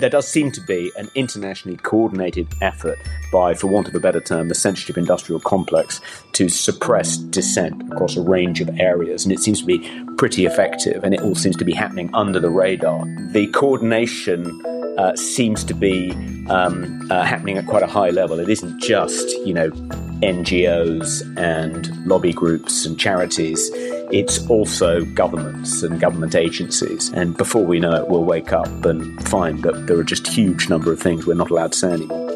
There does seem to be an internationally coordinated effort by, for want of a better term, the censorship industrial complex to suppress dissent across a range of areas. And it seems to be pretty effective, and it all seems to be happening under the radar. The coordination uh, seems to be um, uh, happening at quite a high level. It isn't just, you know, NGOs and lobby groups and charities. It's also governments and government agencies. And before we know it, we'll wake up and find that there are just huge number of things we're not allowed to say anymore.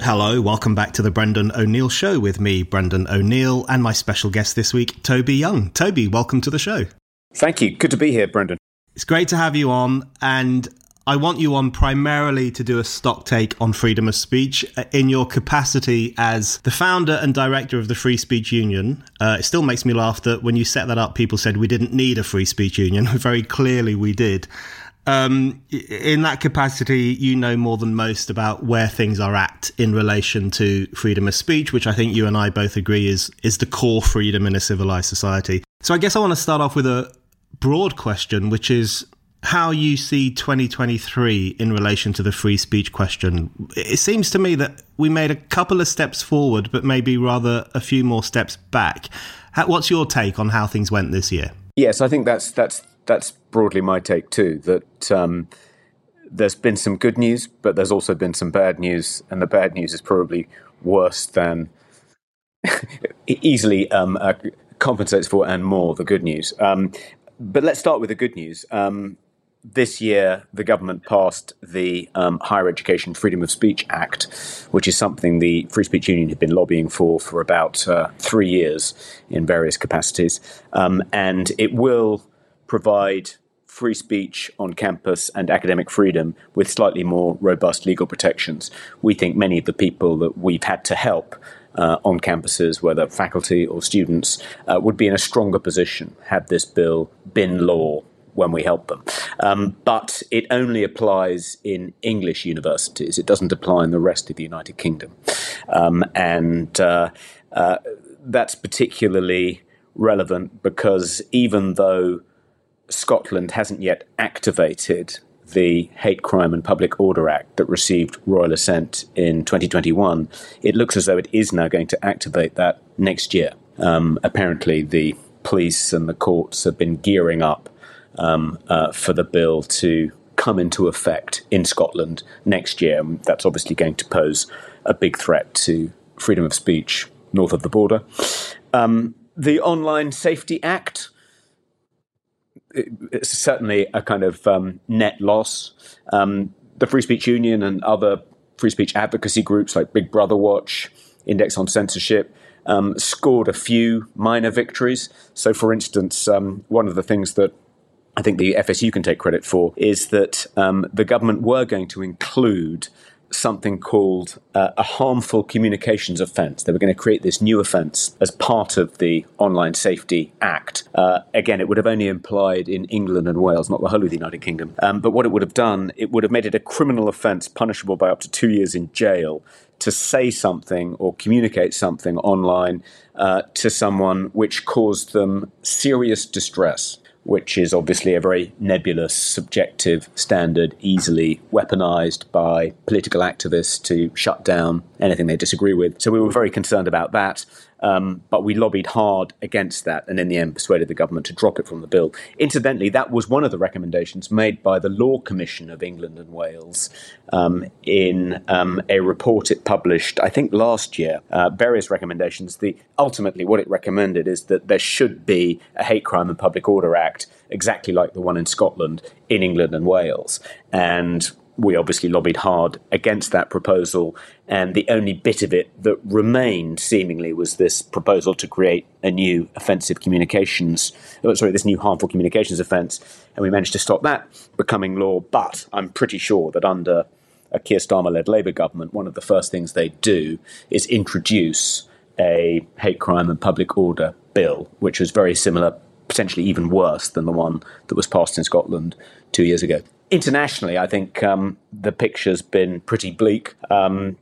Hello, welcome back to the Brendan O'Neill Show with me, Brendan O'Neill, and my special guest this week, Toby Young. Toby, welcome to the show. Thank you. Good to be here, Brendan. It's great to have you on, and I want you on primarily to do a stock take on freedom of speech uh, in your capacity as the founder and director of the Free Speech Union. Uh, it still makes me laugh that when you set that up, people said we didn't need a free speech union. Very clearly, we did. Um, in that capacity, you know more than most about where things are at in relation to freedom of speech, which I think you and I both agree is is the core freedom in a civilized society. So I guess I want to start off with a broad question, which is how you see 2023 in relation to the free speech question. It seems to me that we made a couple of steps forward, but maybe rather a few more steps back. What's your take on how things went this year? Yes, I think that's that's that's broadly my take too. That um, there's been some good news, but there's also been some bad news, and the bad news is probably worse than easily um, uh, compensates for and more the good news. Um, but let's start with the good news. Um, this year, the government passed the um, Higher Education Freedom of Speech Act, which is something the Free Speech Union had been lobbying for for about uh, three years in various capacities. Um, and it will provide free speech on campus and academic freedom with slightly more robust legal protections. We think many of the people that we've had to help uh, on campuses, whether faculty or students, uh, would be in a stronger position had this bill been law when we help them. Um, but it only applies in English universities. It doesn't apply in the rest of the United Kingdom. Um, and uh, uh, that's particularly relevant because even though Scotland hasn't yet activated the Hate Crime and Public Order Act that received royal assent in 2021, it looks as though it is now going to activate that next year. Um, apparently, the police and the courts have been gearing up um, uh, for the bill to come into effect in Scotland next year. That's obviously going to pose a big threat to freedom of speech north of the border. Um, the Online Safety Act it's certainly a kind of um, net loss. Um, the Free Speech Union and other free speech advocacy groups like Big Brother Watch, Index on Censorship, um, scored a few minor victories. So, for instance, um, one of the things that I think the FSU can take credit for is that um, the government were going to include something called uh, a harmful communications offence. They were going to create this new offence as part of the Online Safety Act. Uh, again, it would have only implied in England and Wales, not the whole of the United Kingdom. Um, but what it would have done, it would have made it a criminal offence punishable by up to two years in jail to say something or communicate something online uh, to someone which caused them serious distress which is obviously a very nebulous, subjective standard, easily weaponized by political activists to shut down anything they disagree with. So we were very concerned about that. Um, but we lobbied hard against that and in the end persuaded the government to drop it from the bill. Incidentally, that was one of the recommendations made by the Law Commission of England and Wales um, in um, a report it published, I think, last year. Uh, various recommendations. The, ultimately, what it recommended is that there should be a Hate Crime and Public Order Act, exactly like the one in Scotland, in England and Wales. And we obviously lobbied hard against that proposal, and the only bit of it that remained, seemingly, was this proposal to create a new offensive communications, oh, sorry, this new harmful communications offence, and we managed to stop that becoming law. But I'm pretty sure that under a Keir Starmer-led Labour government, one of the first things they do is introduce a hate crime and public order bill, which was very similar, potentially even worse than the one that was passed in Scotland two years ago internationally, I think um, the picture's been pretty bleak. Um,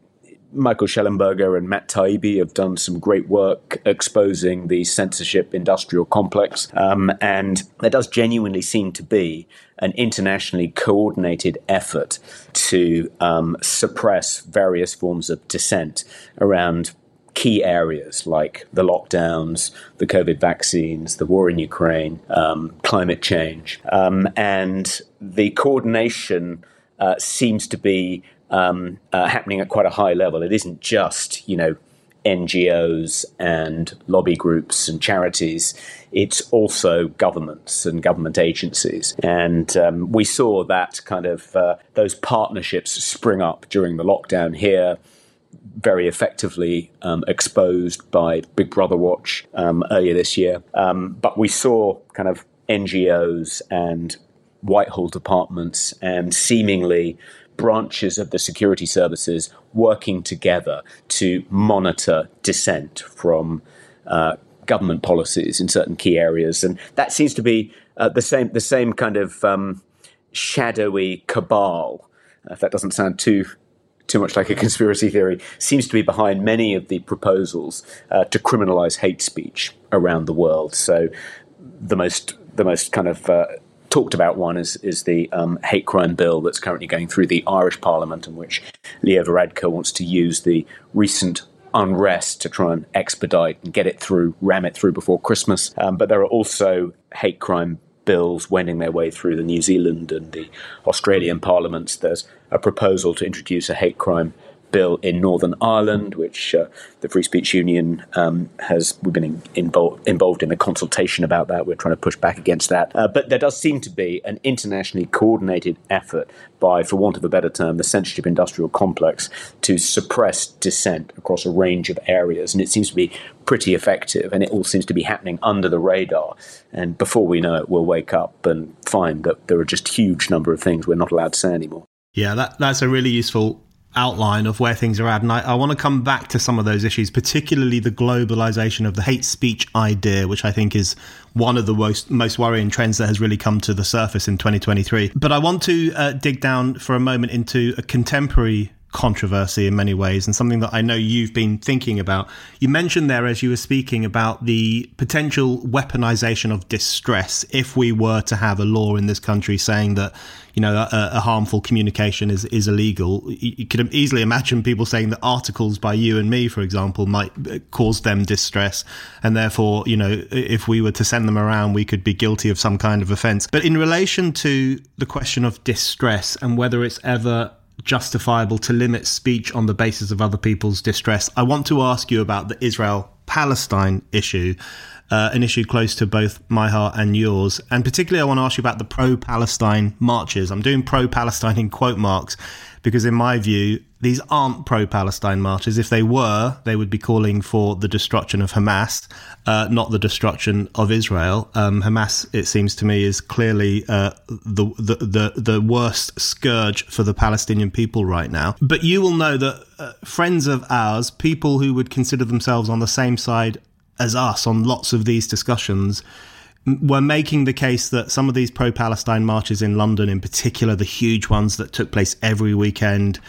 Michael Shellenberger and Matt Taibbi have done some great work exposing the censorship industrial complex. Um, and there does genuinely seem to be an internationally coordinated effort to um, suppress various forms of dissent around key areas like the lockdowns, the COVID vaccines, the war in Ukraine, um, climate change. Um, and the coordination uh, seems to be um, uh, happening at quite a high level. It isn't just, you know, NGOs and lobby groups and charities. It's also governments and government agencies. And um, we saw that kind of uh, those partnerships spring up during the lockdown here very effectively um, exposed by Big Brother Watch um, earlier this year. Um, but we saw kind of NGOs and Whitehall departments and seemingly branches of the security services working together to monitor dissent from uh, government policies in certain key areas, and that seems to be uh, the same the same kind of um, shadowy cabal. If that doesn't sound too too much like a conspiracy theory, seems to be behind many of the proposals uh, to criminalize hate speech around the world. So the most the most kind of uh, talked about one is is the um, hate crime bill that's currently going through the Irish Parliament, in which Leo Varadkar wants to use the recent unrest to try and expedite and get it through, ram it through before Christmas. Um, but there are also hate crime bills wending their way through the New Zealand and the Australian parliaments. There's a proposal to introduce a hate crime bill in Northern Ireland, which uh, the Free Speech Union um, has. We've been in, involved in a consultation about that. We're trying to push back against that. Uh, but there does seem to be an internationally coordinated effort by, for want of a better term, the censorship industrial complex to suppress dissent across a range of areas, and it seems to be pretty effective. And it all seems to be happening under the radar. And before we know it, we'll wake up and find that there are just huge number of things we're not allowed to say anymore. Yeah, that, that's a really useful outline of where things are at. And I, I, want to come back to some of those issues, particularly the globalization of the hate speech idea, which I think is one of the most, most worrying trends that has really come to the surface in 2023. But I want to uh, dig down for a moment into a contemporary controversy in many ways and something that I know you've been thinking about. You mentioned there as you were speaking about the potential weaponization of distress if we were to have a law in this country saying that you know a, a harmful communication is is illegal. You, you could easily imagine people saying that articles by you and me, for example, might uh, cause them distress, and therefore you know if we were to send them around, we could be guilty of some kind of offence. But in relation to the question of distress and whether it's ever justifiable to limit speech on the basis of other people's distress. I want to ask you about the Israel Palestine issue, uh, an issue close to both my heart and yours. And particularly, I want to ask you about the pro Palestine marches. I'm doing pro Palestine in quote marks because, in my view, these aren't pro Palestine marches. If they were, they would be calling for the destruction of Hamas, uh, not the destruction of Israel. Um, Hamas, it seems to me, is clearly uh, the, the, the, the, worst scourge for the Palestinian people right now. But you will know that uh, friends of ours, people who would consider themselves on the same side as us on lots of these discussions, were making the case that some of these pro Palestine marches in London, in particular, the huge ones that took place every weekend,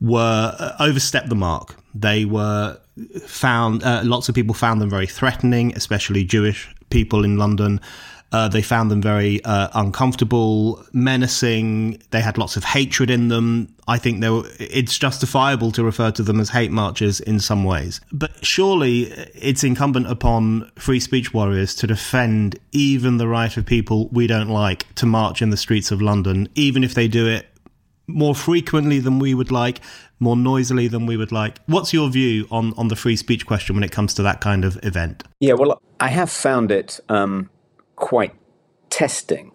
were uh, overstepped the mark. They were found, uh, lots of people found them very threatening, especially Jewish people in London. Uh, they found them very uh, uncomfortable, menacing. They had lots of hatred in them. I think were, it's justifiable to refer to them as hate marches in some ways. But surely it's incumbent upon free speech warriors to defend even the right of people we don't like to march in the streets of London, even if they do it more frequently than we would like, more noisily than we would like. What's your view on, on the free speech question when it comes to that kind of event? Yeah, well, I have found it um, quite testing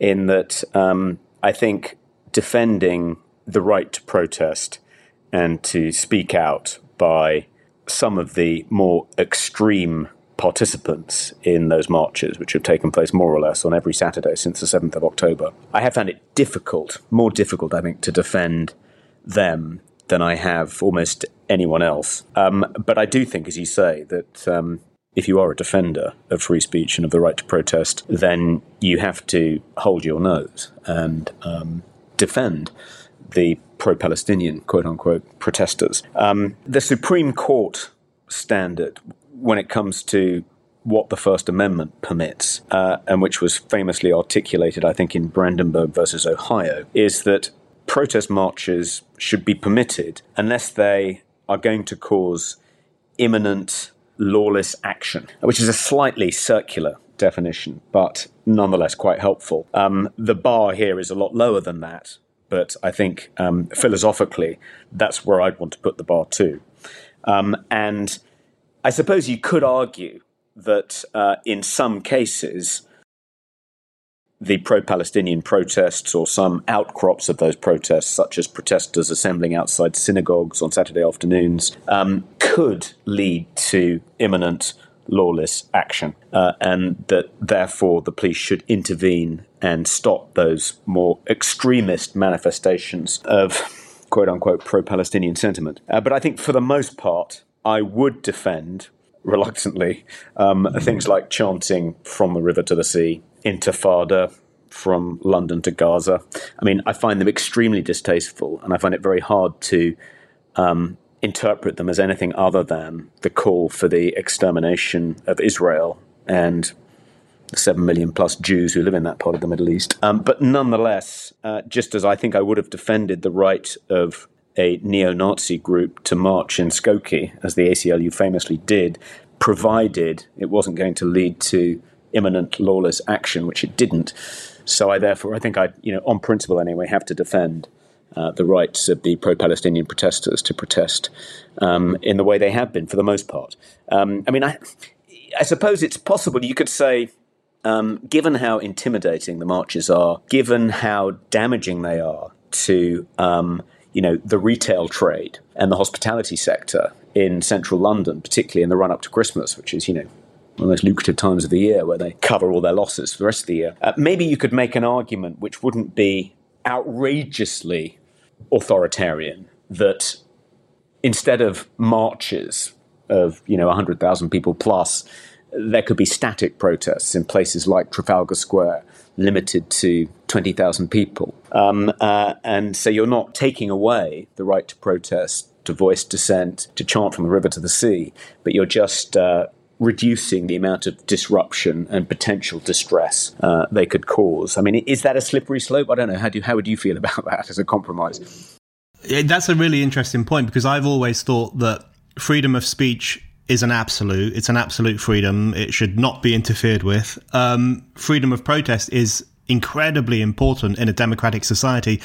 in that um, I think defending the right to protest and to speak out by some of the more extreme participants in those marches, which have taken place more or less on every Saturday since the 7th of October. I have found it difficult, more difficult, I think, to defend them than I have almost anyone else. Um, but I do think, as you say, that um, if you are a defender of free speech and of the right to protest, then you have to hold your nose and um, defend the pro Palestinian, quote unquote, protesters. Um, the Supreme Court standard when it comes to what the First Amendment permits, uh, and which was famously articulated, I think, in Brandenburg versus Ohio, is that protest marches should be permitted unless they are going to cause imminent lawless action, which is a slightly circular definition, but nonetheless quite helpful. Um, the bar here is a lot lower than that, but I think um, philosophically, that's where I'd want to put the bar too. Um, and I suppose you could argue that uh, in some cases, the pro Palestinian protests or some outcrops of those protests, such as protesters assembling outside synagogues on Saturday afternoons, um, could lead to imminent lawless action, uh, and that therefore the police should intervene and stop those more extremist manifestations of quote unquote pro Palestinian sentiment. Uh, but I think for the most part, I would defend reluctantly um, things like chanting from the river to the sea, intifada from London to Gaza. I mean, I find them extremely distasteful, and I find it very hard to um, interpret them as anything other than the call for the extermination of Israel and the seven million plus Jews who live in that part of the Middle East. Um, but nonetheless, uh, just as I think I would have defended the right of a neo Nazi group to march in Skokie, as the ACLU famously did, provided it wasn't going to lead to imminent lawless action, which it didn't. So I therefore, I think I, you know, on principle anyway, have to defend uh, the rights of the pro-Palestinian protesters to protest um, in the way they have been for the most part. Um, I mean, I, I suppose it's possible you could say um, given how intimidating the marches are, given how damaging they are to um, you know the retail trade and the hospitality sector in central London, particularly in the run up to Christmas, which is you know one of the most lucrative times of the year where they cover all their losses for the rest of the year. Uh, maybe you could make an argument which wouldn't be outrageously authoritarian that instead of marches of you know 100,000 people plus there could be static protests in places like Trafalgar Square, limited to 20,000 people. Um, uh, and so you're not taking away the right to protest, to voice dissent, to chant from the river to the sea, but you're just uh, reducing the amount of disruption and potential distress uh, they could cause. I mean, is that a slippery slope? I don't know. How, do, how would you feel about that as a compromise? That's a really interesting point because I've always thought that freedom of speech is an absolute. It's an absolute freedom. It should not be interfered with. Um, freedom of protest is incredibly important in a democratic society,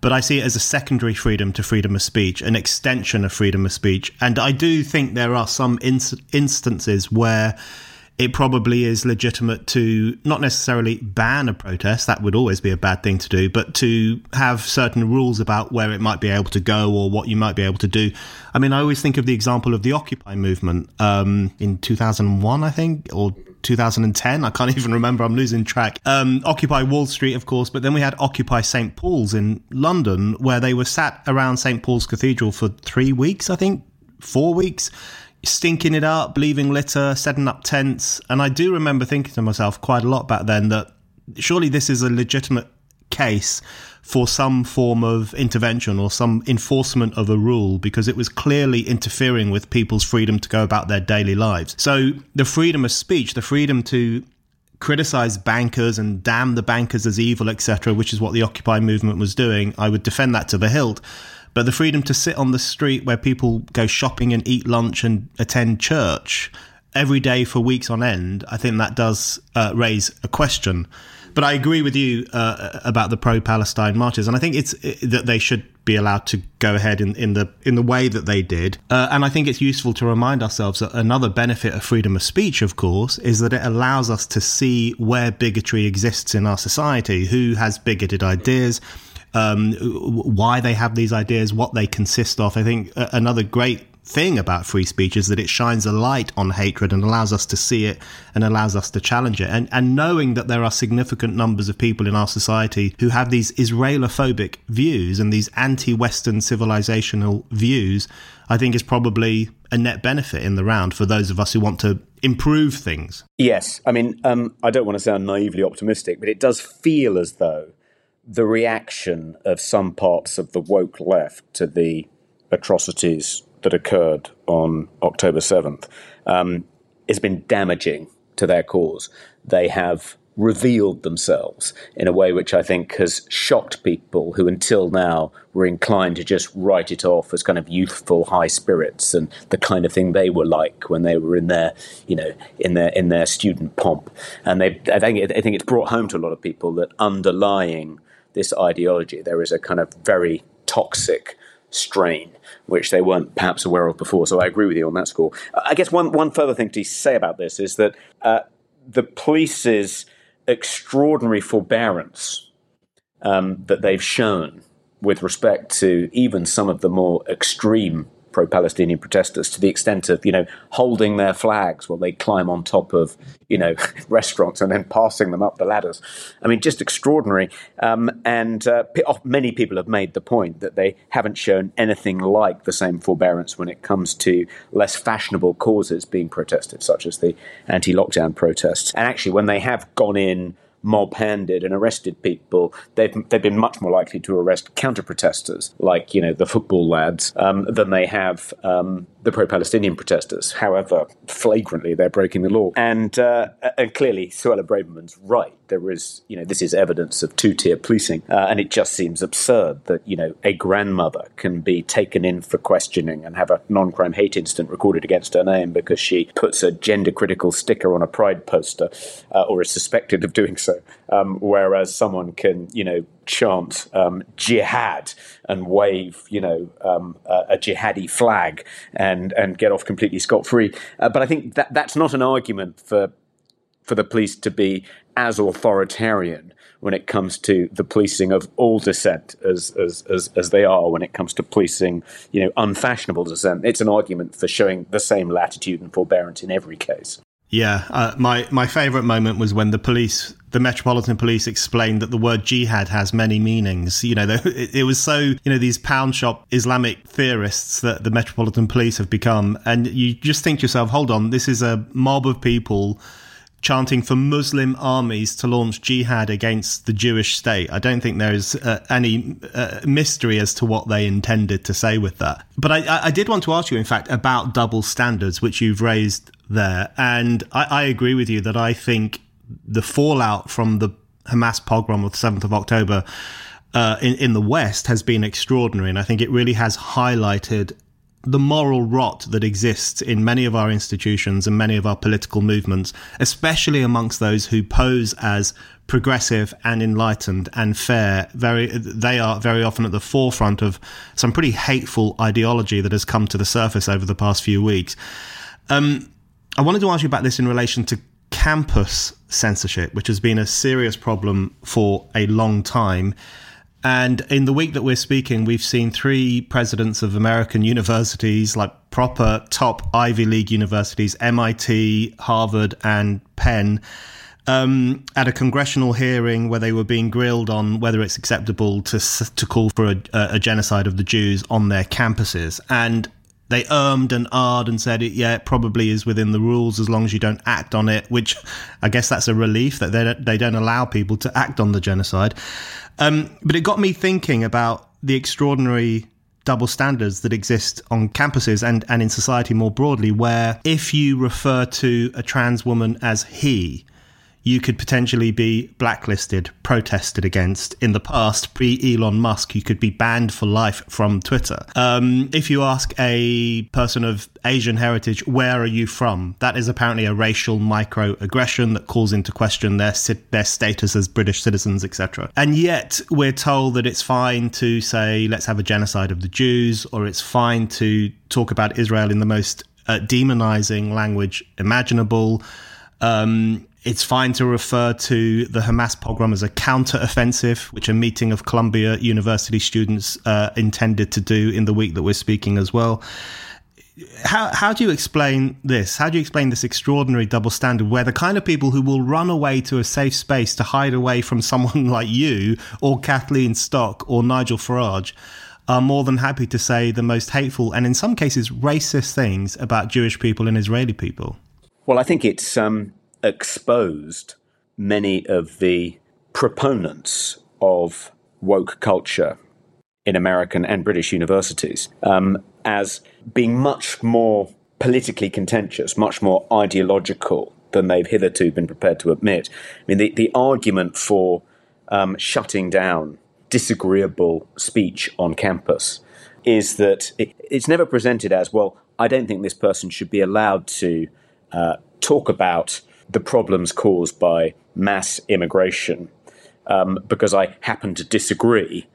but I see it as a secondary freedom to freedom of speech, an extension of freedom of speech. And I do think there are some instances where it probably is legitimate to not necessarily ban a protest, that would always be a bad thing to do, but to have certain rules about where it might be able to go or what you might be able to do. I mean, I always think of the example of the Occupy movement um, in 2001, I think, or 2010. I can't even remember. I'm losing track. Um, Occupy Wall Street, of course, but then we had Occupy St. Paul's in London, where they were sat around St. Paul's Cathedral for three weeks, I think, four weeks stinking it up, leaving litter, setting up tents. And I do remember thinking to myself quite a lot back then that surely this is a legitimate case for some form of intervention or some enforcement of a rule because it was clearly interfering with people's freedom to go about their daily lives. So the freedom of speech, the freedom to criticize bankers and damn the bankers as evil, etc., which is what the Occupy movement was doing, I would defend that to the hilt. But the freedom to sit on the street where people go shopping and eat lunch and attend church every day for weeks on end, I think that does uh, raise a question. But I agree with you uh, about the pro-Palestine marches, and I think it's that they should be allowed to go ahead in, in the in the way that they did. Uh, and I think it's useful to remind ourselves that another benefit of freedom of speech, of course, is that it allows us to see where bigotry exists in our society, who has bigoted ideas um, why they have these ideas, what they consist of. I think another great thing about free speech is that it shines a light on hatred and allows us to see it and allows us to challenge it. And, and knowing that there are significant numbers of people in our society who have these Israelophobic views and these anti Western civilizational views, I think is probably a net benefit in the round for those of us who want to improve things. Yes. I mean, um, I don't want to sound naively optimistic, but it does feel as though the reaction of some parts of the woke left to the atrocities that occurred on October 7th um, has been damaging to their cause. They have revealed themselves in a way which I think has shocked people who until now were inclined to just write it off as kind of youthful high spirits and the kind of thing they were like when they were in their, you know, in their in their student pomp. And they, I think, I think it's brought home to a lot of people that underlying this ideology there is a kind of very toxic strain which they weren't perhaps aware of before. So I agree with you on that score. I guess one one further thing to say about this is that uh, the police's extraordinary forbearance um, that they've shown with respect to even some of the more extreme pro-Palestinian protesters to the extent of you know holding their flags while they climb on top of you know restaurants and then passing them up the ladders. I mean, just extraordinary. Um, and uh, many people have made the point that they haven't shown anything like the same forbearance when it comes to less fashionable causes being protested, such as the anti-lockdown protests. And actually, when they have gone in mob handed and arrested people, they've, they've been much more likely to arrest counter protesters, like, you know, the football lads, um, than they have um, the pro Palestinian protesters. However, flagrantly, they're breaking the law. And, uh, and clearly, Suella Braverman's right. There is, you know, this is evidence of two tier policing. Uh, and it just seems absurd that, you know, a grandmother can be taken in for questioning and have a non crime hate incident recorded against her name because she puts a gender critical sticker on a pride poster uh, or is suspected of doing so. Um, whereas someone can, you know, chant um, jihad and wave, you know, um, a, a, jihadi flag and and get off completely scot free. Uh, but I think that that's not an argument for for the police to be as authoritarian when it comes to the policing of all dissent as, as, as, as, they are when it comes to policing, you know, unfashionable dissent. It's an argument for showing the same latitude and forbearance in every case. Yeah, uh, my my favourite moment was when the police, the Metropolitan Police, explained that the word jihad has many meanings. You know, it, it, was so you know these pound shop Islamic theorists that the Metropolitan Police have become, and you just think to yourself, hold on, this is a mob of people chanting for Muslim armies to launch jihad against the Jewish state. I don't think there is uh, any uh, mystery as to what they intended to say with that. But I, I, did want to ask you, in fact, about double standards, which you've raised there. And I, I agree with you that I think the fallout from the Hamas pogrom of the 7th of October uh, in, in the West has been extraordinary. And I think it really has highlighted the moral rot that exists in many of our institutions and many of our political movements, especially amongst those who pose as progressive and enlightened and fair. Very, they are very often at the forefront of some pretty hateful ideology that has come to the surface over the past few weeks. Um, I wanted to ask you about this in relation to campus censorship, which has been a serious problem for a long time. And in the week that we're speaking, we've seen three presidents of American universities, like proper top Ivy League universities, MIT, Harvard, and Penn, um, at a congressional hearing where they were being grilled on whether it's acceptable to to call for a, a genocide of the Jews on their campuses. And they ummed and ahed and said yeah, it probably is within the rules as long as you don't act on it, which I guess that's a relief that they don't, they don't allow people to act on the genocide. Um, but it got me thinking about the extraordinary double standards that exist on campuses and, and in society more broadly, where if you refer to a trans woman as he, you could potentially be blacklisted, protested against. In the past, pre Elon Musk, you could be banned for life from Twitter. Um, if you ask a person of Asian heritage, where are you from? That is apparently a racial microaggression that calls into question their their status as British citizens, etc. And yet, we're told that it's fine to say, let's have a genocide of the Jews, or it's fine to talk about Israel in the most uh, demonizing language imaginable. Um, it's fine to refer to the Hamas pogrom as a counter-offensive, which a meeting of Columbia University students uh, intended to do in the week that we're speaking as well. How, how do you explain this? How do you explain this extraordinary double standard where the kind of people who will run away to a safe space to hide away from someone like you or Kathleen Stock or Nigel Farage are more than happy to say the most hateful and in some cases racist things about Jewish people and Israeli people? Well, I think it's um, exposed many of the proponents of woke culture in American and British universities um, as being much more politically contentious, much more ideological than they've hitherto been prepared to admit. I mean, the, the argument for um, shutting down disagreeable speech on campus is that it, it's never presented as, well, I don't think this person should be allowed to uh, talk about the problems caused by mass immigration um, because I happen to disagree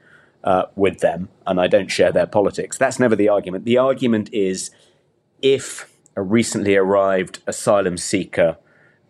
uh, with them and I don't share their politics. That's never the argument. The argument is if a recently arrived asylum seeker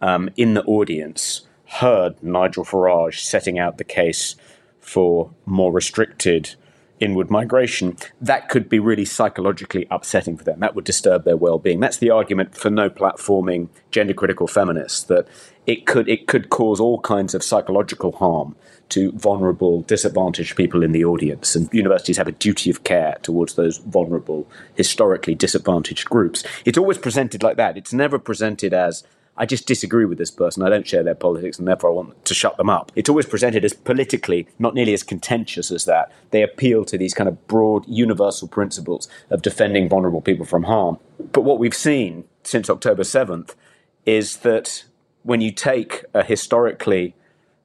um, in the audience heard Nigel Farage setting out the case for more restricted inward migration, that could be really psychologically upsetting for them. That would disturb their well-being. That's the argument for no platforming gender critical feminists that it could it could cause all kinds of psychological harm to vulnerable, disadvantaged people in the audience. And universities have a duty of care towards those vulnerable, historically disadvantaged groups. It's always presented like that. It's never presented as I just disagree with this person. I don't share their politics, and therefore I want to shut them up. It's always presented as politically not nearly as contentious as that. They appeal to these kind of broad, universal principles of defending vulnerable people from harm. But what we've seen since October 7th is that when you take a historically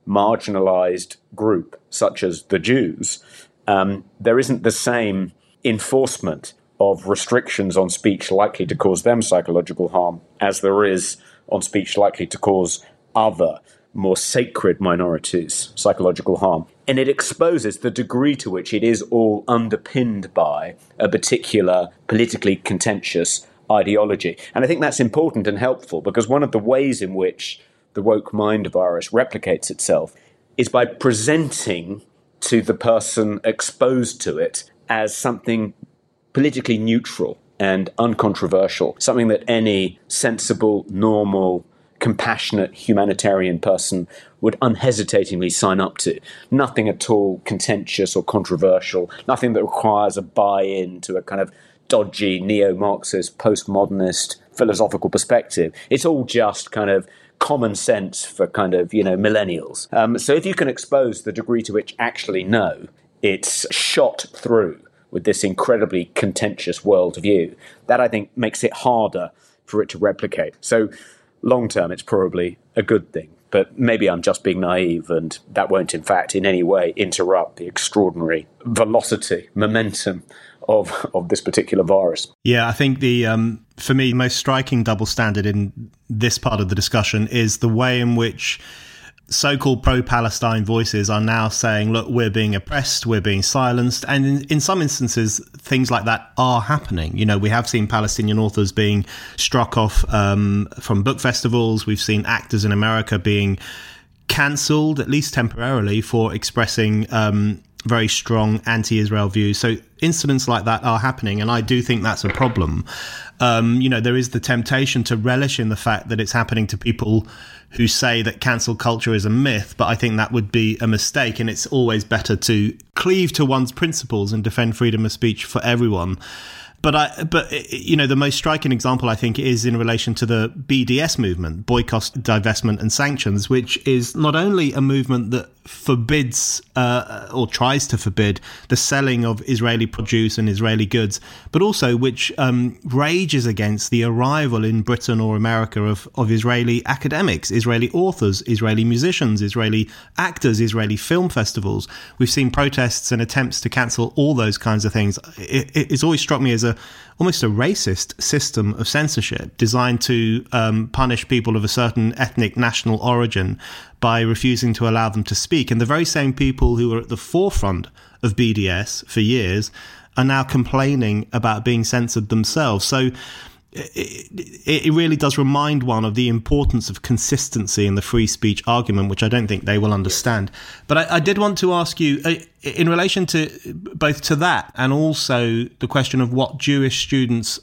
marginalized group, such as the Jews, um, there isn't the same enforcement of restrictions on speech likely to cause them psychological harm as there is on speech likely to cause other more sacred minorities psychological harm. And it exposes the degree to which it is all underpinned by a particular politically contentious ideology. And I think that's important and helpful because one of the ways in which the woke mind virus replicates itself is by presenting to the person exposed to it as something politically neutral and uncontroversial, something that any sensible, normal, compassionate humanitarian person would unhesitatingly sign up to. Nothing at all contentious or controversial, nothing that requires a buy in to a kind of dodgy neo Marxist, postmodernist philosophical perspective. It's all just kind of common sense for kind of, you know, millennials. Um, so if you can expose the degree to which actually no, it's shot through with this incredibly contentious worldview. That I think makes it harder for it to replicate. So, long term, it's probably a good thing. But maybe I'm just being naive, and that won't, in fact, in any way interrupt the extraordinary velocity, momentum of of this particular virus. Yeah, I think the um, for me most striking double standard in this part of the discussion is the way in which so-called pro-Palestine voices are now saying, "Look, we're being oppressed, we're being silenced," and in, in, some instances, things like that are happening. You know, we have seen Palestinian authors being struck off um, from book festivals. We've seen actors in America being cancelled, at least temporarily, for expressing um, very strong anti-Israel views. So incidents like that are happening, and I do think that's a problem. Um, you know, there is the temptation to relish in the fact that it's happening to people who say that cancel culture is a myth, but I think that would be a mistake. And it's always better to cleave to one's principles and defend freedom of speech for everyone. But I, but you know, the most striking example I think is in relation to the BDS movement, boycott, divestment, and sanctions, which is not only a movement that forbids uh, or tries to forbid the selling of Israeli produce and Israeli goods, but also which um, rages against the arrival in Britain or America of, of Israeli academics, Israeli authors, Israeli musicians, Israeli actors, Israeli film festivals. We've seen protests and attempts to cancel all those kinds of things. It, it's always struck me as a almost a racist system of censorship designed to um, punish people of a certain ethnic national origin by refusing to allow them to speak. And the very same people who were at the forefront of BDS for years are now complaining about being censored themselves. So it, it, really does remind one of the importance of consistency in the free speech argument, which I don't think they will understand. But I, I, did want to ask you, uh, in relation to both to that and also the question of what Jewish students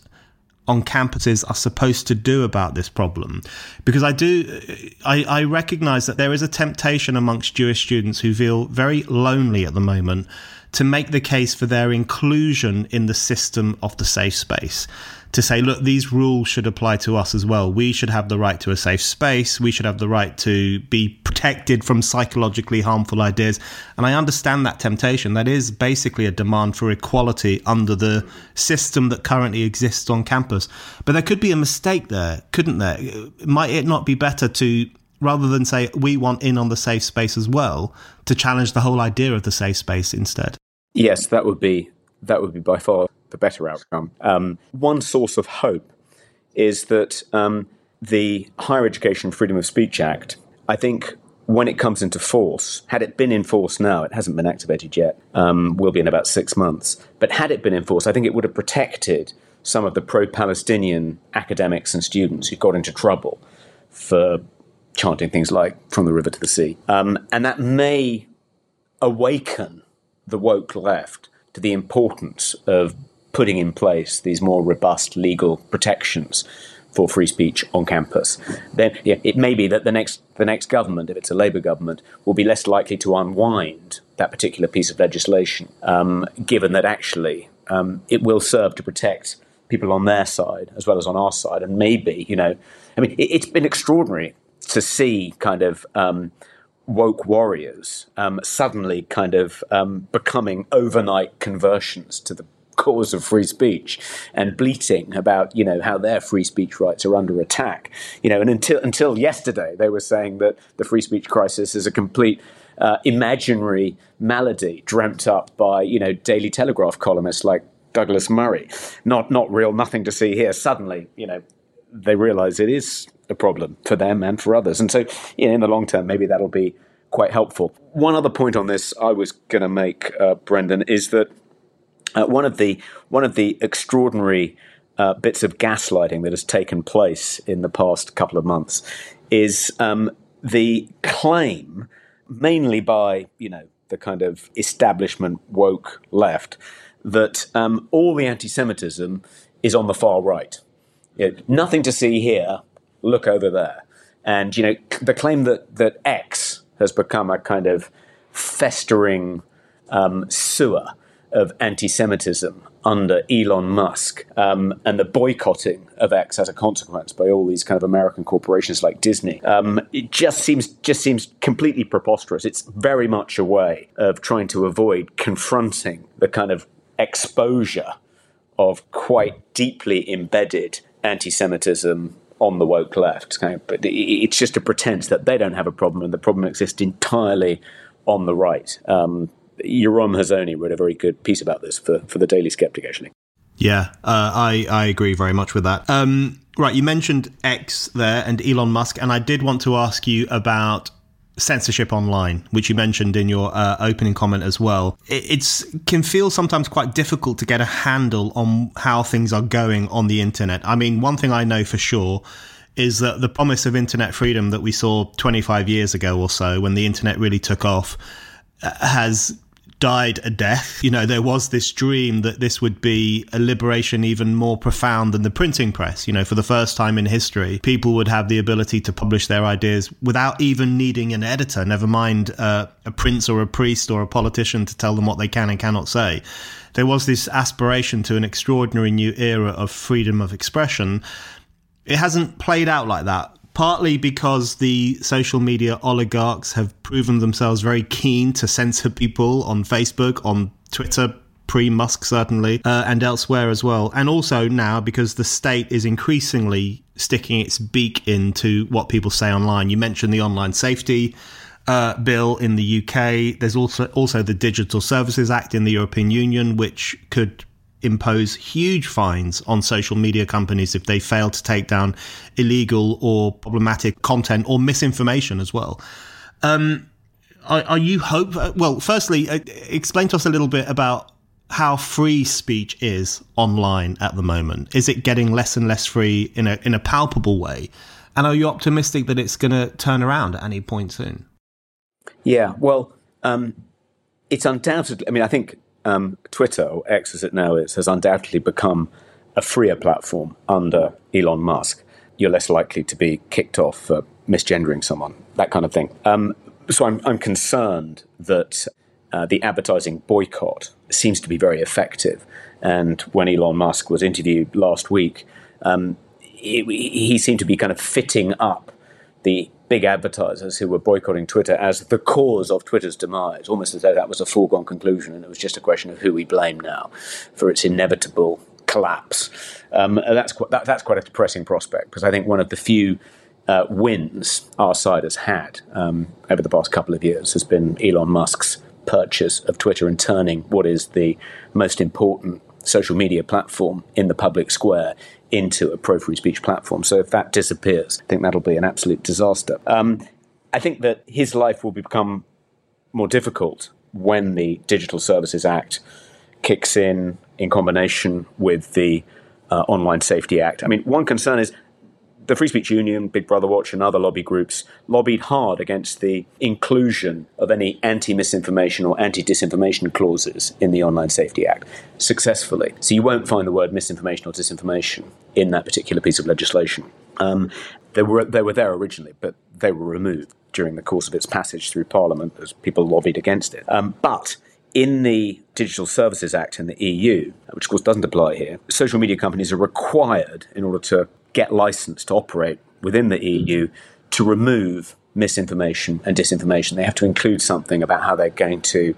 on campuses are supposed to do about this problem, because I do, I, I recognise that there is a temptation amongst Jewish students who feel very lonely at the moment to make the case for their inclusion in the system of the safe space to say, look, these rules should apply to us as well. We should have the right to a safe space. We should have the right to be protected from psychologically harmful ideas. And I understand that temptation. That is basically a demand for equality under the system that currently exists on campus. But there could be a mistake there, couldn't there? Might it not be better to rather than say we want in on the safe space as well to challenge the whole idea of the safe space instead yes that would be that would be by far the better outcome. Um, one source of hope is that um, the Higher Education Freedom of Speech Act, I think, when it comes into force, had it been in force now, it hasn't been activated yet, um, will be in about six months, but had it been in force, I think it would have protected some of the pro Palestinian academics and students who got into trouble for chanting things like from the river to the sea. Um, and that may awaken the woke left to the importance of putting in place these more robust legal protections for free speech on campus, then yeah, it may be that the next the next government, if it's a Labour government, will be less likely to unwind that particular piece of legislation, um, given that actually um, it will serve to protect people on their side as well as on our side, and maybe you know, I mean, it, has been extraordinary to see kind of. Um, woke warriors um, suddenly kind of um, becoming overnight conversions to the cause of free speech and bleating about you know how their free speech rights are under attack you know and until until yesterday they were saying that the free speech crisis is a complete uh, imaginary malady dreamt up by you know Daily Telegraph columnists like Douglas Murray not not real nothing to see here suddenly you know they realize it is a problem for them and for others and so you know, in the long term maybe that'll be quite helpful one other point on this I was going to make uh, Brendan is that uh, one of the one of the extraordinary uh, bits of gaslighting that has taken place in the past couple of months is um, the claim, mainly by you know the kind of establishment woke left, that um, all the anti-Semitism is on the far right. You know, nothing to see here. Look over there, and you know the claim that that X has become a kind of festering um, sewer of anti Semitism under Elon Musk um, and the boycotting of X as a consequence by all these kind of American corporations like Disney. Um, it just seems just seems completely preposterous. It's very much a way of trying to avoid confronting the kind of exposure of quite deeply embedded anti-Semitism on the woke left. But it's just a pretense that they don't have a problem and the problem exists entirely on the right. Um, Yoram Hazony wrote a very good piece about this for, for the Daily Skeptic, actually. Yeah, uh, I, I agree very much with that. Um, right, you mentioned X there and Elon Musk, and I did want to ask you about censorship online, which you mentioned in your uh, opening comment as well. It it's can feel sometimes quite difficult to get a handle on how things are going on the internet. I mean, one thing I know for sure is that the promise of internet freedom that we saw 25 years ago or so, when the internet really took off, uh, has died a death. You know, there was this dream that this would be a liberation even more profound than the printing press. You know, for the first time in history, people would have the ability to publish their ideas without even needing an editor, never mind uh, a prince or a priest or a politician to tell them what they can and cannot say. There was this aspiration to an extraordinary new era of freedom of expression. It hasn't played out like that partly because the social media oligarchs have proven themselves very keen to censor people on Facebook, on Twitter, pre Musk certainly, uh, and elsewhere as well. And also now because the state is increasingly sticking its beak into what people say online. You mentioned the online safety. Uh, bill in the UK. There's also also the Digital Services Act in the European Union, which could impose huge fines on social media companies if they fail to take down illegal or problematic content or misinformation as well. Um, are, are, you hope? Uh, well, firstly, uh, explain to us a little bit about how free speech is online at the moment. Is it getting less and less free in a in a palpable way? And are you optimistic that it's going to turn around at any point soon? Yeah, well, um, it's undoubtedly. I mean, I think um, Twitter, or X as it now is, has undoubtedly become a freer platform under Elon Musk. You're less likely to be kicked off for misgendering someone, that kind of thing. Um, so I'm, I'm concerned that uh, the advertising boycott seems to be very effective. And when Elon Musk was interviewed last week, um, he, he seemed to be kind of fitting up the big advertisers who were boycotting Twitter as the cause of Twitter's demise, almost as though that was a foregone conclusion and it was just a question of who we blame now for its inevitable collapse. Um, that's, quite, that, that's quite a depressing prospect because I think one of the few uh, wins our side has had um, over the past couple of years has been Elon Musk's purchase of Twitter and turning what is the most important social media platform in the public square into a pro free speech platform. So if that disappears, I think that'll be an absolute disaster. Um, I think that his life will become more difficult when the Digital Services Act kicks in in combination with the uh, Online Safety Act. I mean, one concern is the Free Speech Union, Big Brother Watch, and other lobby groups lobbied hard against the inclusion of any anti misinformation or anti disinformation clauses in the Online Safety Act successfully. So you won't find the word misinformation or disinformation in that particular piece of legislation. Um, they, were, they were there originally, but they were removed during the course of its passage through Parliament as people lobbied against it. Um, but in the Digital Services Act in the EU, which of course doesn't apply here, social media companies are required, in order to get license to operate within the EU to remove misinformation and disinformation. They have to include something about how they're going to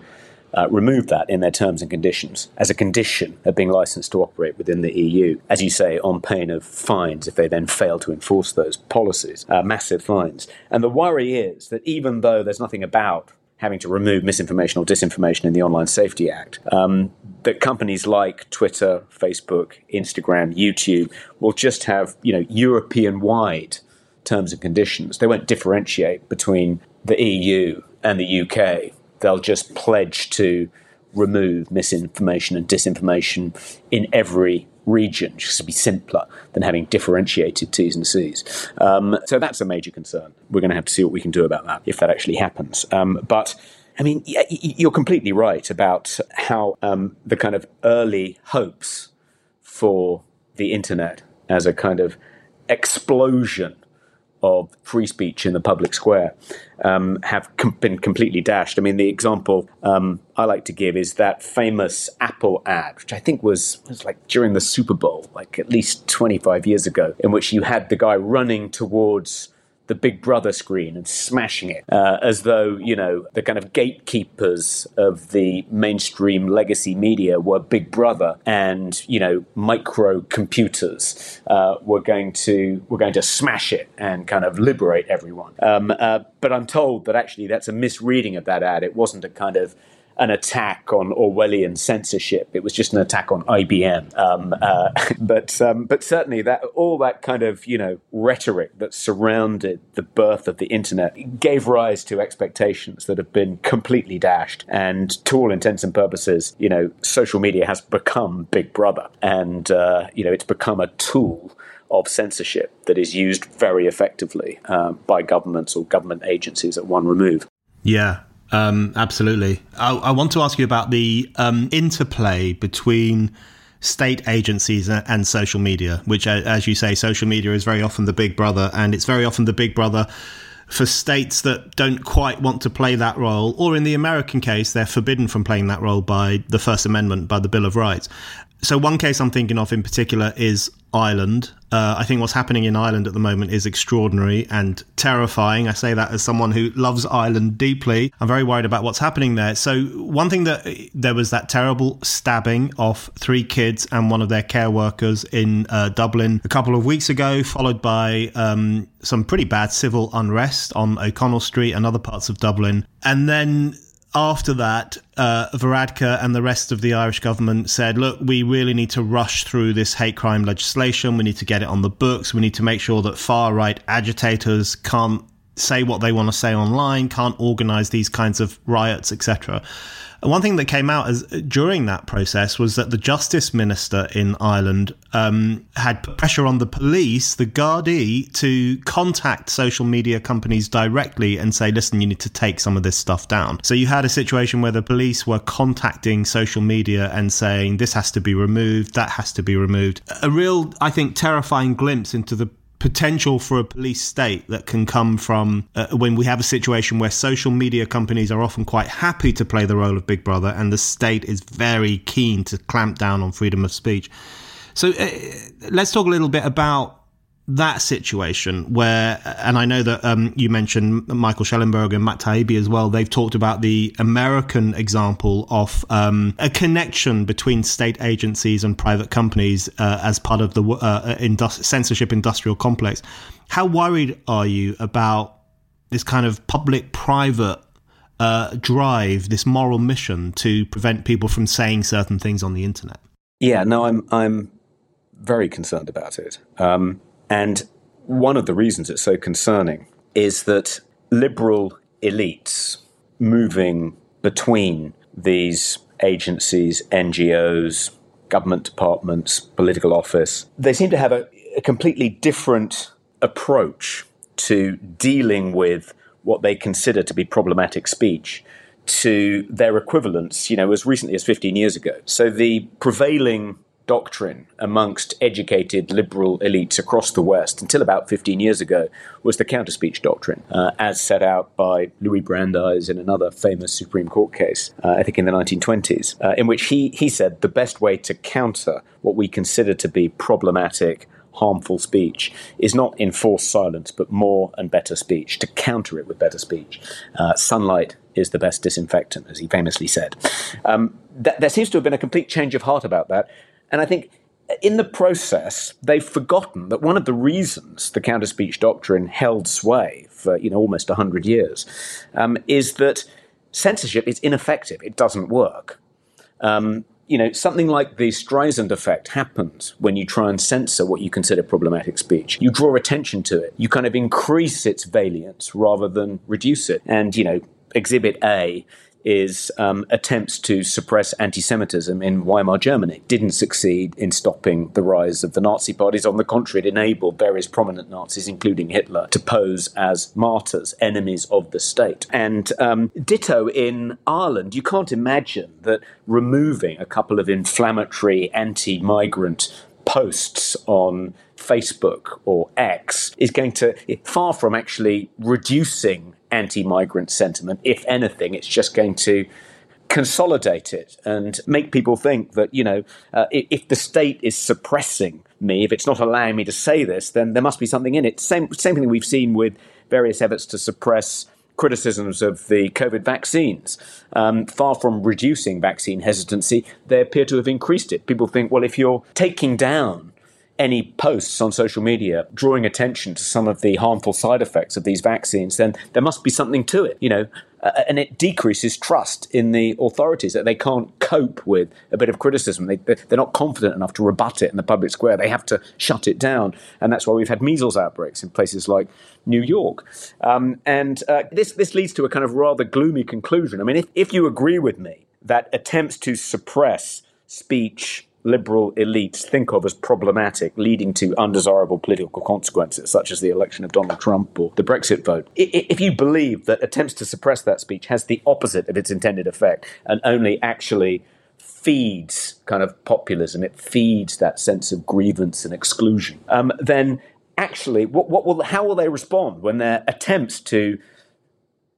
uh, remove that in their terms and conditions as a condition of being licensed to operate within the EU. As you say, on pain of fines if they then fail to enforce those policies, uh, massive fines. And the worry is that even though there's nothing about having to remove misinformation or disinformation in the Online Safety Act. Um, that companies like Twitter, Facebook, Instagram, YouTube will just have you know European-wide terms and conditions. They won't differentiate between the EU and the UK. They'll just pledge to remove misinformation and disinformation in every region just to be simpler than having differentiated T's and C's. Um, so that's a major concern. We're going to have to see what we can do about that if that actually happens. Um, but I mean, you're completely right about how um, the kind of early hopes for the internet as a kind of explosion of free speech in the public square um, have com- been completely dashed. I mean, the example um, I like to give is that famous Apple ad, which I think was, was like during the Super Bowl, like at least 25 years ago, in which you had the guy running towards the Big Brother screen and smashing it uh, as though, you know, the kind of gatekeepers of the mainstream legacy media were Big Brother and, you know, microcomputers uh, were going to were going to smash it and kind of liberate everyone. Um, uh, but I'm told that actually that's a misreading of that ad. It wasn't a kind of an attack on Orwellian censorship. It was just an attack on IBM. Um, uh, but um, but certainly that all that kind of you know rhetoric that surrounded the birth of the internet gave rise to expectations that have been completely dashed. And to all intents and purposes, you know, social media has become Big Brother, and uh, you know it's become a tool of censorship that is used very effectively uh, by governments or government agencies at one remove. Yeah, um, absolutely. I, I, want to ask you about the um, interplay between state agencies and social media, which, as you say, social media is very often the big brother, and it's very often the big brother for states that don't quite want to play that role, or in the American case, they're forbidden from playing that role by the First Amendment, by the Bill of Rights. So, one case I'm thinking of in particular is Ireland. Uh, I think what's happening in Ireland at the moment is extraordinary and terrifying. I say that as someone who loves Ireland deeply. I'm very worried about what's happening there. So, one thing that there was that terrible stabbing of three kids and one of their care workers in uh, Dublin a couple of weeks ago, followed by um, some pretty bad civil unrest on O'Connell Street and other parts of Dublin. And then after that, uh, and the rest of the Irish government said, look, we really need to rush through this hate crime legislation. We need to get it on the books. We need to make sure that far right agitators can't say what they want to say online, can't organize these kinds of riots, etc. One thing that came out as during that process was that the justice minister in Ireland um, had put pressure on the police, the Gardaí, to contact social media companies directly and say, "Listen, you need to take some of this stuff down." So you had a situation where the police were contacting social media and saying, "This has to be removed, that has to be removed." A real, I think, terrifying glimpse into the potential for a police state that can come from uh, when we have a situation where social media companies are often quite happy to play the role of Big Brother and the state is very keen to clamp down on freedom of speech. So uh, let's talk a little bit about that situation where, and I know that um, you mentioned Michael Shellenberger and Matt Taibbi as well. They've talked about the American example of um, a connection between state agencies and private companies uh, as part of the uh, industri- censorship industrial complex. How worried are you about this kind of public-private uh, drive, this moral mission to prevent people from saying certain things on the internet? Yeah, no, I'm I'm very concerned about it. Um, and one of the reasons it's so concerning is that liberal elites moving between these agencies, NGOs, government departments, political office, they seem to have a, a completely different approach to dealing with what they consider to be problematic speech to their equivalents, you know, as recently as 15 years ago. So the prevailing doctrine amongst educated liberal elites across the West until about 15 years ago was the counter speech doctrine, uh, as set out by Louis Brandeis in another famous Supreme Court case, uh, I think in the 1920s, uh, in which he, he said the best way to counter what we consider to be problematic harmful speech is not enforced silence, but more and better speech, to counter it with better speech. Uh, sunlight is the best disinfectant, as he famously said. Um, th- there seems to have been a complete change of heart about that. And I think in the process, they've forgotten that one of the reasons the counter speech doctrine held sway for you know almost hundred years um, is that censorship is ineffective. It doesn't work. Um, you know, something like the Streisand effect happens when you try and censor what you consider problematic speech. You draw attention to it. You kind of increase its valiance rather than reduce it. And, you know, Exhibit A is um, attempts to suppress anti Semitism in Weimar Germany. Didn't succeed in stopping the rise of the Nazi parties. On the contrary, it enabled various prominent Nazis, including Hitler, to pose as martyrs, enemies of the state. And um, ditto in Ireland, you can't imagine that removing a couple of inflammatory anti migrant posts on Facebook or X is going to, far from actually reducing anti migrant sentiment. If anything, it's just going to consolidate it and make people think that, you know, uh, if the state is suppressing me, if it's not allowing me to say this, then there must be something in it. Same, same thing we've seen with various efforts to suppress criticisms of the COVID vaccines. Um, far from reducing vaccine hesitancy, they appear to have increased it. People think, well, if you're taking down any posts on social media drawing attention to some of the harmful side effects of these vaccines, then there must be something to it, you know. Uh, and it decreases trust in the authorities that they can't cope with a bit of criticism. They, they're not confident enough to rebut it in the public square. They have to shut it down. And that's why we've had measles outbreaks in places like New York. Um, and uh, this, this leads to a kind of rather gloomy conclusion. I mean, if, if you agree with me that attempts to suppress speech, liberal elites think of as problematic, leading to undesirable political consequences, such as the election of Donald Trump or the Brexit vote. If you believe that attempts to suppress that speech has the opposite of its intended effect and only actually feeds kind of populism, it feeds that sense of grievance and exclusion, um, then actually, what, what will, how will they respond when their attempts to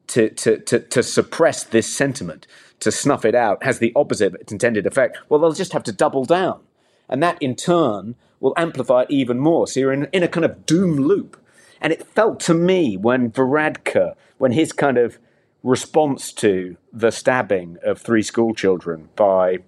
to, to, to, to suppress this sentiment to snuff it out has the opposite of its intended effect, well, they'll just have to double down. And that in turn will amplify it even more. So you're in, in a kind of doom loop. And it felt to me when Varadkar, when his kind of response to the stabbing of three school children by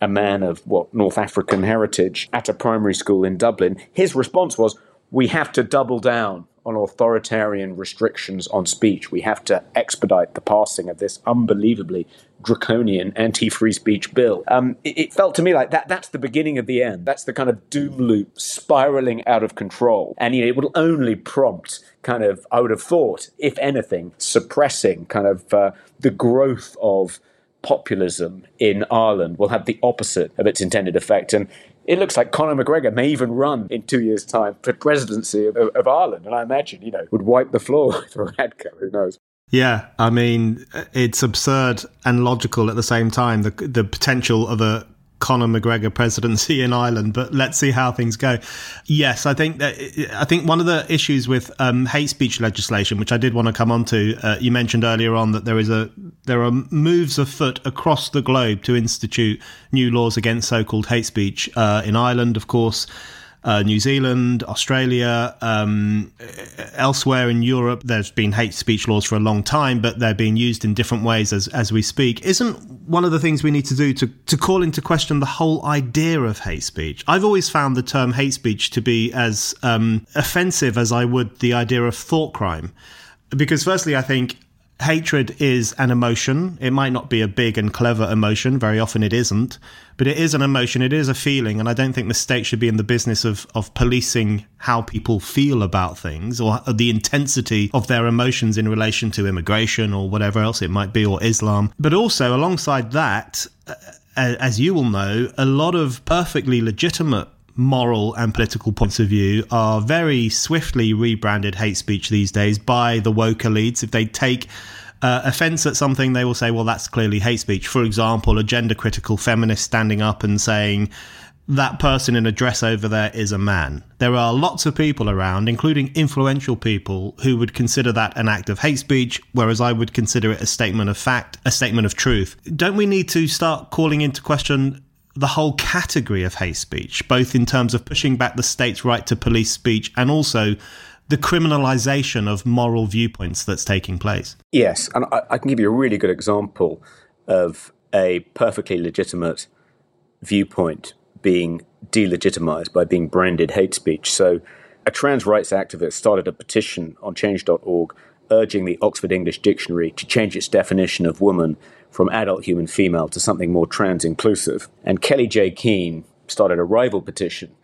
a man of what North African heritage at a primary school in Dublin, his response was, "We have to double down on authoritarian restrictions on speech. We have to expedite the passing of this unbelievably draconian anti-free speech bill. Um, it, it, felt to me like that. That's the beginning of the end. That's the kind of doom loop spiraling out of control, and you know, it will only prompt kind of, I would have thought, if anything, suppressing kind of uh, the growth of populism in Ireland will have the opposite of its intended effect. And it looks like Conor McGregor may even run in two years' time for presidency of, of Ireland, and I imagine you know would wipe the floor with Varadkar. Who knows? Yeah, I mean, it's absurd and logical at the same time. The the potential of a Conor McGregor presidency in Ireland, but let's see how things go. Yes, I think that I think one of the issues with um, hate speech legislation, which I did want to come on to, uh, you mentioned earlier on that there is a there are moves afoot across the globe to institute new laws against so-called hate speech. Uh, in Ireland, of course uh, New Zealand, Australia, um, elsewhere in Europe. There's been hate speech laws for a long time, but they're being used in different ways as, as we speak. Isn't one of the things we need to do to, to call into question the whole idea of hate speech? I've always found the term hate speech to be as um, offensive as I would the idea of thought crime. Because, firstly, I think hatred is an emotion. It might not be a big and clever emotion. Very often it isn't, but it is an emotion. It is a feeling. And I don't think the state should be in the business of, of policing how people feel about things or the intensity of their emotions in relation to immigration or whatever else it might be or Islam. But also alongside that, uh, as you will know, a lot of perfectly legitimate moral and political points of view are very swiftly rebranded hate speech these days by the woke elites. If they take uh, offense at something, they will say, well, that's clearly hate speech. For example, a gender critical feminist standing up and saying, that person in a dress over there is a man. There are lots of people around, including influential people, who would consider that an act of hate speech, whereas I would consider it a statement of fact, a statement of truth. Don't we need to start calling into question the whole category of hate speech, both in terms of pushing back the state's right to police speech and also the criminalization of moral viewpoints that's taking place. Yes, and I, I, can give you a really good example of a perfectly legitimate viewpoint being delegitimized by being branded hate speech. So, a trans rights activist started a petition on change.org urging the Oxford English Dictionary to change its definition of woman from adult human female to something more trans inclusive. And Kellie-Jay Keen started a rival petition.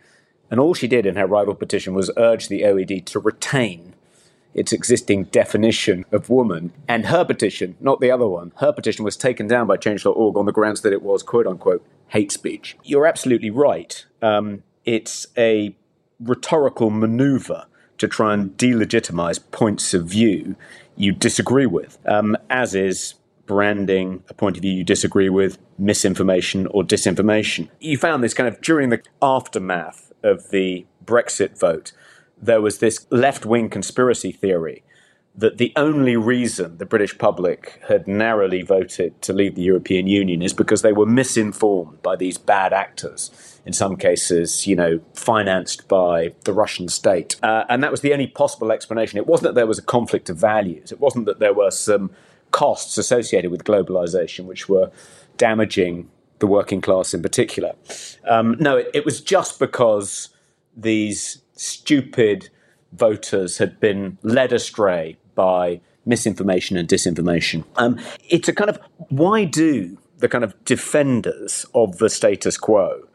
And all she did in her rival petition was urge the OED to retain its existing definition of woman. And her petition, not the other one, her petition was taken down by Change.org on the grounds that it was, quote unquote, hate speech. You're absolutely right. Um, it's a rhetorical maneuver to try and delegitimize points of view you disagree with, um, as is branding a point of view you disagree with, misinformation or disinformation. You found this kind of during the aftermath of the Brexit vote, there was this left wing conspiracy theory that the only reason the British public had narrowly voted to leave the European Union is because they were misinformed by these bad actors. In some cases, you know, financed by the Russian state. Uh, and that was the only possible explanation. It wasn't that there was a conflict of values. It wasn't that there were some costs associated with globalization, which were damaging the working class in particular. Um, no, it, it was just because these stupid voters had been led astray by misinformation and disinformation. Um, it's a kind of why do the kind of defenders of the status quo,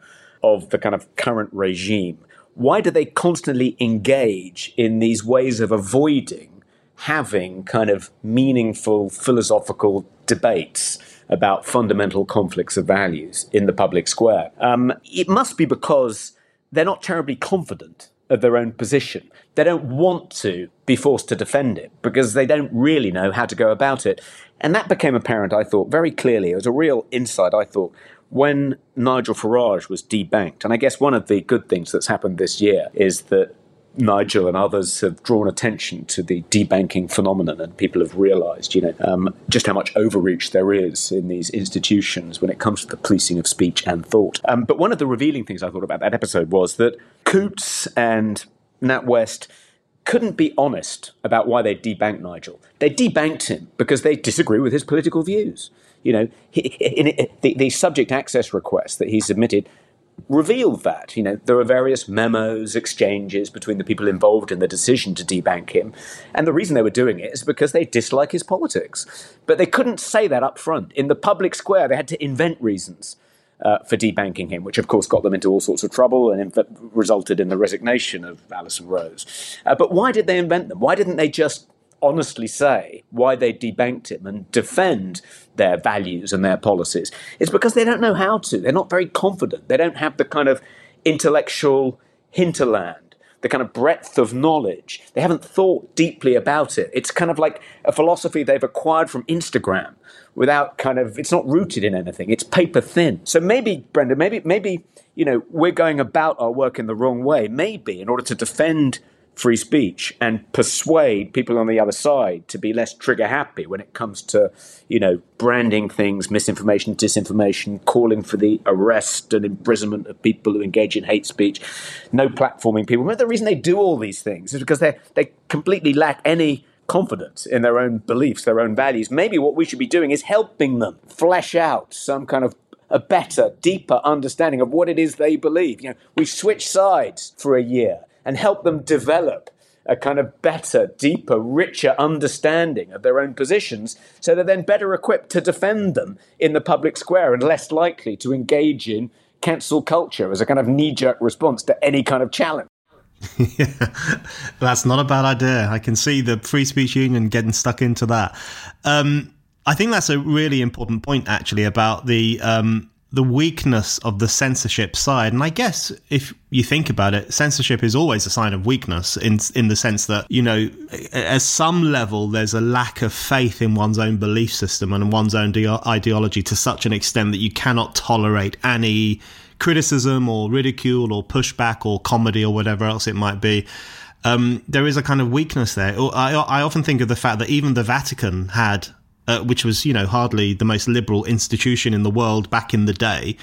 of the kind of current regime, why do they constantly engage in these ways of avoiding having kind of meaningful philosophical debates about fundamental conflicts of values in the public square. Um, it must be because they're not terribly confident of their own position. They don't want to be forced to defend it because they don't really know how to go about it. And that became apparent, I thought, very clearly. It was a real insight, I thought, when Nigel Farage was debanked. And I guess one of the good things that's happened this year is that Nigel and others have drawn attention to the debanking phenomenon, and people have realised, you know, um, just how much overreach there is in these institutions when it comes to the policing of speech and thought. Um, but one of the revealing things I thought about that episode was that Coutts and NatWest couldn't be honest about why they debanked Nigel. They debanked him because they disagree with his political views. You know, he, in, in, the, the subject access request that he submitted revealed that. You know, there were various memos, exchanges between the people involved in the decision to debank him. And the reason they were doing it is because they dislike his politics. But they couldn't say that up front. In the public square, they had to invent reasons. Uh, for debanking him, which of course got them into all sorts of trouble and resulted in the resignation of Alison Rose. Uh, but why did they invent them? Why didn't they just honestly say why they debanked him and defend their values and their policies. It's because they don't know how to. They're not very confident. They don't have the kind of intellectual hinterland the kind of breadth of knowledge. They haven't thought deeply about it. It's kind of like a philosophy they've acquired from Instagram without kind of it's not rooted in anything. It's paper thin. So maybe Brendan, maybe maybe you know we're going about our work in the wrong way. Maybe in order to defend free speech and persuade people on the other side to be less trigger happy when it comes to, you know, branding things, misinformation, disinformation, calling for the arrest and imprisonment of people who engage in hate speech, no platforming people. But the reason they do all these things is because they they completely lack any confidence in their own beliefs, their own values. Maybe what we should be doing is helping them flesh out some kind of a better, deeper understanding of what it is they believe. You know, we switch sides for a year and help them develop a kind of better, deeper, richer understanding of their own positions so they're then better equipped to defend them in the public square and less likely to engage in cancel culture as a kind of knee jerk response to any kind of challenge. yeah, that's not a bad idea. I can see the Free Speech Union getting stuck into that. Um, I think that's a really important point, actually, about the um, the weakness of the censorship side. And I guess if you think about it, censorship is always a sign of weakness in in the sense that, you know, at some level there's a lack of faith in one's own belief system and one's own ideology to such an extent that you cannot tolerate any criticism or ridicule or pushback or comedy or whatever else it might be. Um, there is a kind of weakness there. I, I often think of the fact that even the Vatican had uh, which was you know hardly the most liberal institution in the world back in the day.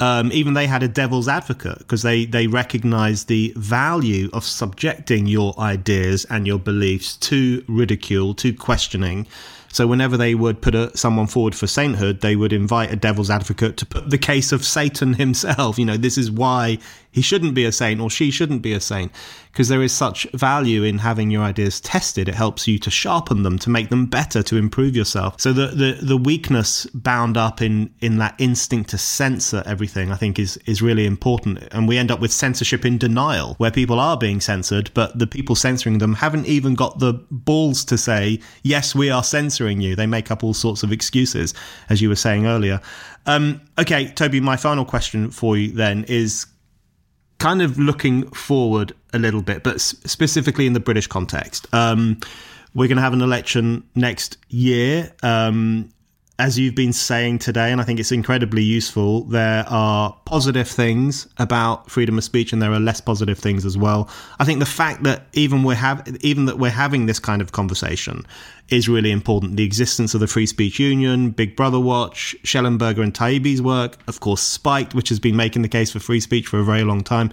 Um, even they had a devil's advocate because they they recognized the value of subjecting your ideas and your beliefs to ridicule, to questioning. So whenever they would put a, someone forward for sainthood, they would invite a devil's advocate to put the case of Satan himself. You know, this is why he shouldn't be a saint or she shouldn't be a saint because there is such value in having your ideas tested. It helps you to sharpen them, to make them better, to improve yourself. So the the, the weakness bound up in in that instinct to censor everything, I think, is is really important. And we end up with censorship in denial, where people are being censored, but the people censoring them haven't even got the balls to say, "Yes, we are censoring you." They make up all sorts of excuses, as you were saying earlier. Um, okay, Toby, my final question for you then is kind of looking forward a little bit, but specifically in the British context. Um, we're going to have an election next year. Um, as you've been saying today, and I think it's incredibly useful, there are positive things about freedom of speech, and there are less positive things as well. I think the fact that even we have, even that we're having this kind of conversation, is really important. The existence of the Free Speech Union, Big Brother Watch, Shellenberger and Taibbi's work, of course, Spiked, which has been making the case for free speech for a very long time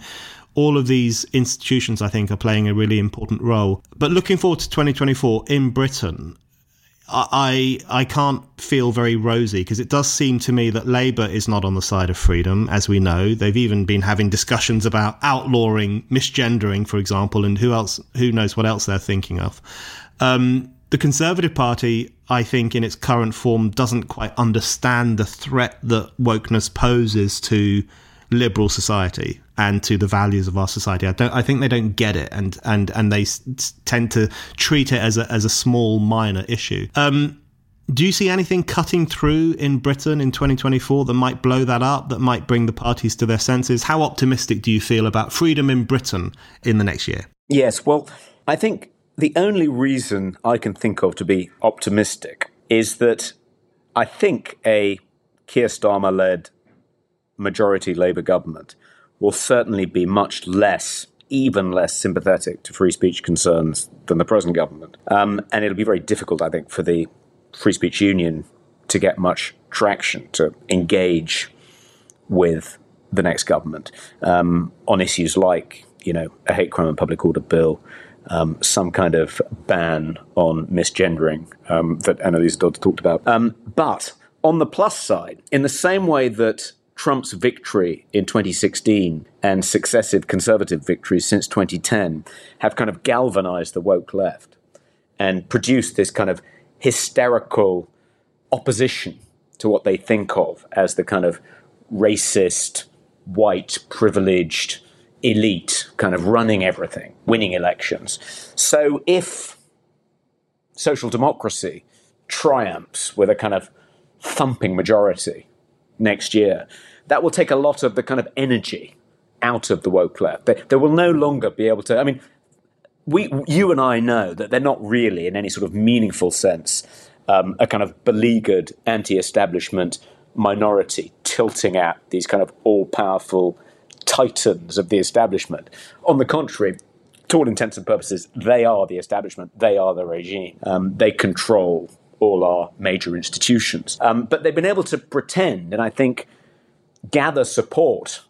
all of these institutions, I think, are playing a really important role. But looking forward to 2024 in Britain, I I can't feel very rosy because it does seem to me that Labour is not on the side of freedom, as we know. They've even been having discussions about outlawing misgendering, for example, and who else? Who knows what else they're thinking of? Um, the Conservative Party, I think, in its current form, doesn't quite understand the threat that wokeness poses to liberal society and to the values of our society. I don't. I think they don't get it, and and and they s- tend to treat it as a as a small minor issue. Um, do you see anything cutting through in Britain in 2024 that might blow that up, that might bring the parties to their senses? How optimistic do you feel about freedom in Britain in the next year? Yes, well, I think the only reason I can think of to be optimistic is that I think a Keir Starmer led majority Labour government will certainly be much less, even less sympathetic to free speech concerns than the present government. Um, and it'll be very difficult, I think, for the Free Speech Union to get much traction, to engage with the next government um, on issues like, you know, a hate crime and public order bill, um, some kind of ban on misgendering um, that Anneliese Dodds talked about. Um, but on the plus side, in the same way that Trump's victory in 2016 and successive conservative victories since 2010 have kind of galvanized the woke left and produced this kind of hysterical opposition to what they think of as the kind of racist, white, privileged elite kind of running everything, winning elections. So if social democracy triumphs with a kind of thumping majority next year, that will take a lot of the kind of energy out of the woke left. They, they will no longer be able to. I mean, we, you and I know that they're not really, in any sort of meaningful sense, um, a kind of beleaguered anti-establishment minority tilting at these kind of all-powerful titans of the establishment. On the contrary, to all intents and purposes, they are the establishment. They are the regime. Um, they control all our major institutions. Um, but they've been able to pretend, and I think gather support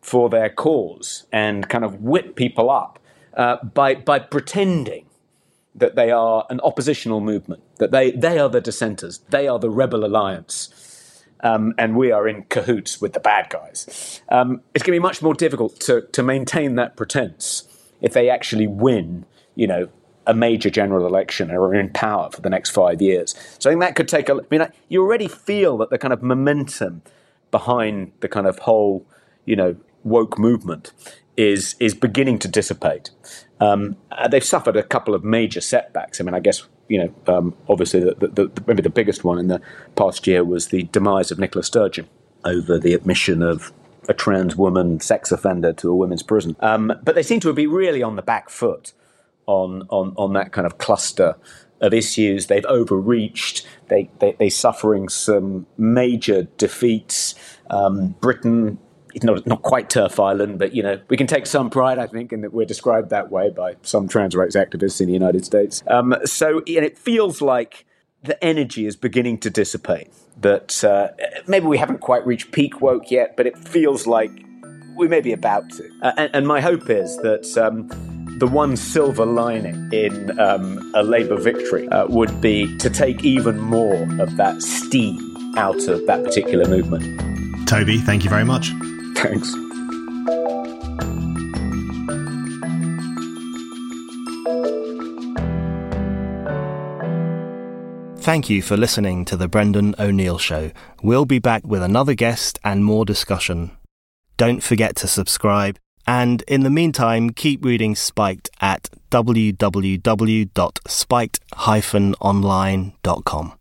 for their cause and kind of whip people up uh, by, by pretending that they are an oppositional movement, that they, they are the dissenters, they are the rebel alliance, um, and we are in cahoots with the bad guys. Um, it's going to be much more difficult to, to maintain that pretense if they actually win, you know, a major general election or are in power for the next five years. So I think that could take a. I mean, you already feel that the kind of momentum behind the kind of whole, you know, woke movement is is beginning to dissipate. Um, they've suffered a couple of major setbacks. I mean, I guess you know, um, obviously, the, the, the, maybe the biggest one in the past year was the demise of Nicola Sturgeon over the admission of a trans woman sex offender to a women's prison. Um, but they seem to be really on the back foot on on on that kind of cluster of issues. They've overreached. They they they're suffering some major defeats. Um, Britain. Not, not quite TERF Island, but you know we can take some pride, I think, in that we're described that way by some trans rights activists in the United States. Um, so, and it feels like the energy is beginning to dissipate. That uh, maybe we haven't quite reached peak woke yet, but it feels like we may be about to. Uh, and, and, my hope is that um, the one silver lining in um, a Labour victory uh, would be to take even more of that steam out of that particular movement. Toby, thank you very much. Thanks. Thank you for listening to The Brendan O'Neill Show. We'll be back with another guest and more discussion. Don't forget to subscribe and in the meantime, keep reading Spiked at www.spiked-online.com.